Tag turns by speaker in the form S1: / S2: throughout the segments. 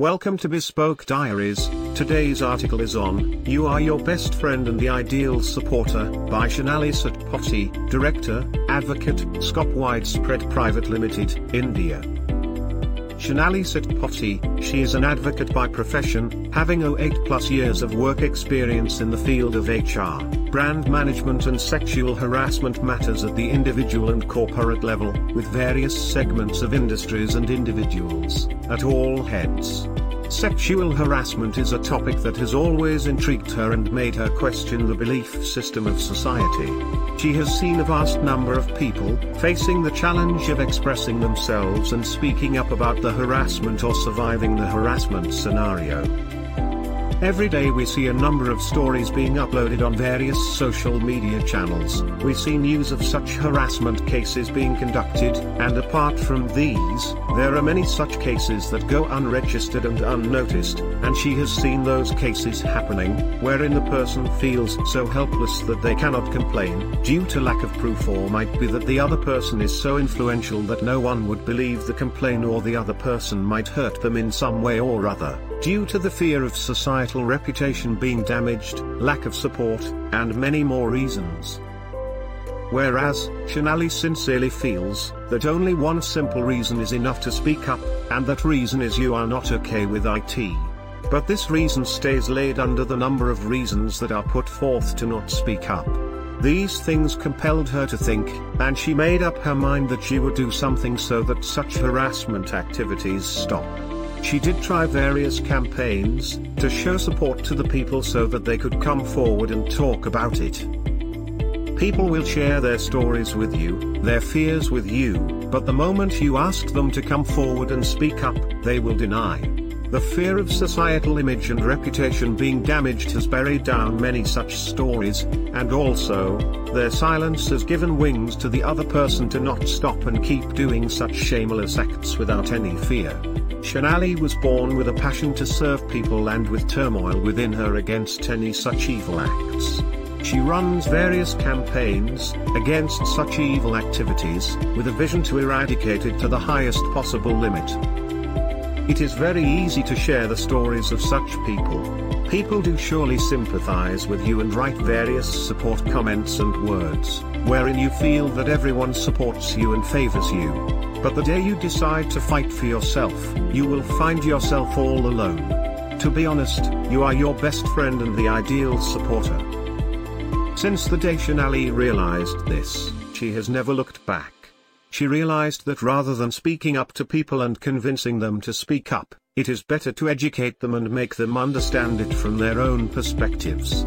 S1: Welcome to Bespoke Diaries. Today's article is on You Are Your Best Friend and the Ideal Supporter by Shonali Satpathy, Director, Advocate, Scop Widespread Private Limited, India. Shonali Satpathy, she is an advocate by profession, having 08 plus years of work experience in the field of HR, brand management and sexual harassment matters at the individual and corporate level, with various segments of industries and individuals, at all heads. Sexual harassment is a topic that has always intrigued her and made her question the belief system of society. She has seen a vast number of people facing the challenge of expressing themselves and speaking up about the harassment or surviving the harassment scenario. Every day we see a number of stories being uploaded on various social media channels. We see news of such harassment cases being conducted, and apart from these, there are many such cases that go unregistered and unnoticed, and she has seen those cases happening, wherein the person feels so helpless that they cannot complain, due to lack of proof or might be that the other person is so influential that no one would believe the complaint or the other person might hurt them in some way or other, due to the fear of societal reputation being damaged, lack of support, and many more reasons. Whereas, Shonali sincerely feels that only one simple reason is enough to speak up, and that reason is you are not okay with IT. But this reason stays laid under the number of reasons that are put forth to not speak up. These things compelled her to think, and she made up her mind that she would do something so that such harassment activities stop. She did try various campaigns to show support to the people so that they could come forward and talk about it. People will share their stories with you, their fears with you, but the moment you ask them to come forward and speak up, they will deny. The fear of societal image and reputation being damaged has buried down many such stories, and also, their silence has given wings to the other person to not stop and keep doing such shameless acts without any fear. Shonali was born with a passion to serve people and with turmoil within her against any such evil acts. She runs various campaigns against such evil activities, with a vision to eradicate it to the highest possible limit. It is very easy to share the stories of such people. People do surely sympathize with you and write various support comments and words, wherein you feel that everyone supports you and favors you. But the day you decide to fight for yourself, you will find yourself all alone. To be honest, you are your best friend and the ideal supporter. Since the day Shonali realized this, she has never looked back. She realized that rather than speaking up to people and convincing them to speak up, it is better to educate them and make them understand it from their own perspectives.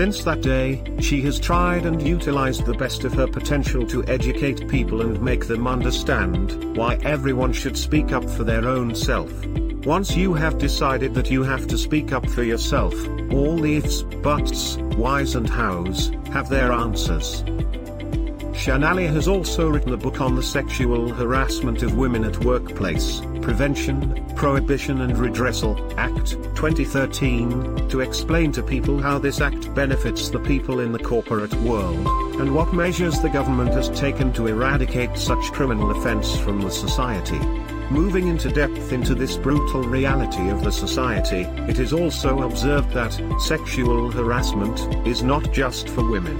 S1: Since that day, she has tried and utilized the best of her potential to educate people and make them understand why everyone should speak up for their own self. Once you have decided that you have to speak up for yourself, all the ifs, buts, whys and hows, have their answers. Shonali has also written a book on the sexual harassment of women at workplace, Prevention, Prohibition and Redressal, Act, 2013, to explain to people how this act benefits the people in the corporate world, and what measures the government has taken to eradicate such criminal offense from the society. Moving into depth into this brutal reality of the society, it is also observed that sexual harassment is not just for women.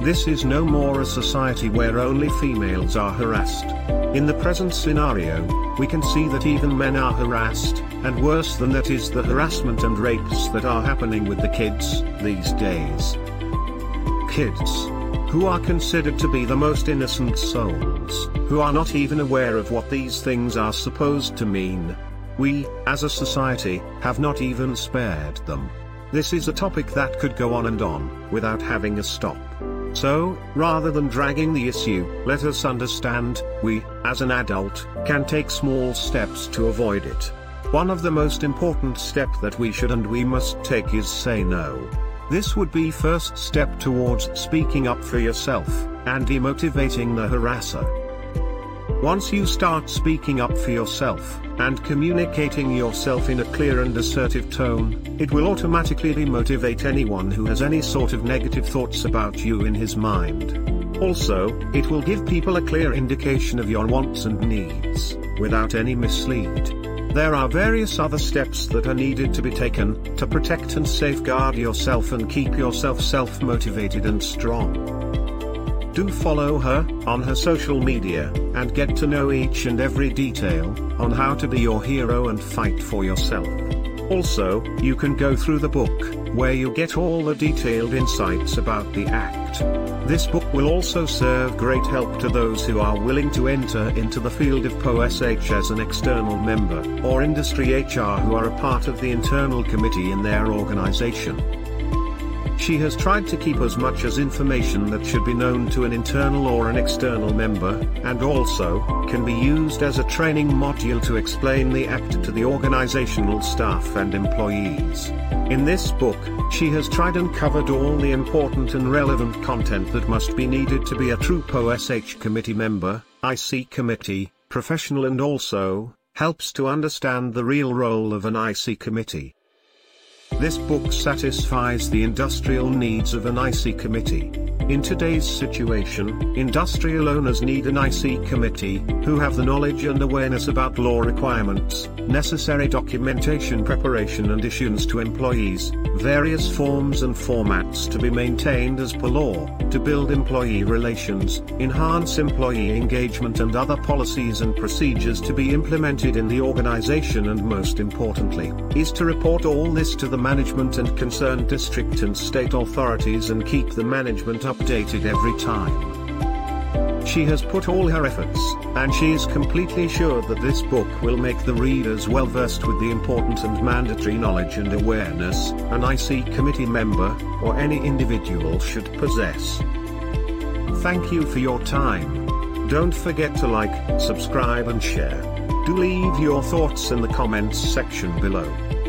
S1: This is no more a society where only females are harassed. In the present scenario, we can see that even men are harassed, and worse than that is the harassment and rapes that are happening with the kids these days. Kids, who are considered to be the most innocent souls, who are not even aware of what these things are supposed to mean. We, as a society, have not even spared them. This is a topic that could go on and on, without having a stop. So, rather than dragging the issue, let us understand, we, as an adult, can take small steps to avoid it. One of the most important step that we should and we must take is say no. This would be first step towards speaking up for yourself, and demotivating the harasser. Once you start speaking up for yourself, and communicating yourself in a clear and assertive tone, it will automatically demotivate anyone who has any sort of negative thoughts about you in his mind. Also, it will give people a clear indication of your wants and needs, without any mislead. There are various other steps that are needed to be taken to protect and safeguard yourself and keep yourself self-motivated and strong. Do follow her on her social media and get to know each and every detail on how to be your hero and fight for yourself. Also, you can go through the book, where you get all the detailed insights about the Act. This book will also serve great help to those who are willing to enter into the field of POSH as an external member, or industry HR who are a part of the internal committee in their organization. She has tried to keep as much as information that should be known to an internal or an external member, and also, can be used as a training module to explain the Act to the organizational staff and employees. In this book, she has tried and covered all the important and relevant content that must be needed to be a true POSH committee member, IC committee, professional and also, helps to understand the real role of an IC committee. This book satisfies the industrial needs of an IC committee. In today's situation, industrial owners need an IC committee, who have the knowledge and awareness about law requirements, necessary documentation preparation and issuance to employees, various forms and formats to be maintained as per law, to build employee relations, enhance employee engagement and other policies and procedures to be implemented in the organization and most importantly, is to report all this to the management and concerned district and state authorities and keep the management updated every time. She has put all her efforts, and she is completely sure that this book will make the readers well versed with the important and mandatory knowledge and awareness an IC committee member, or any individual should possess. Thank you for your time. Don't forget to like, subscribe and share. Do leave your thoughts in the comments section below.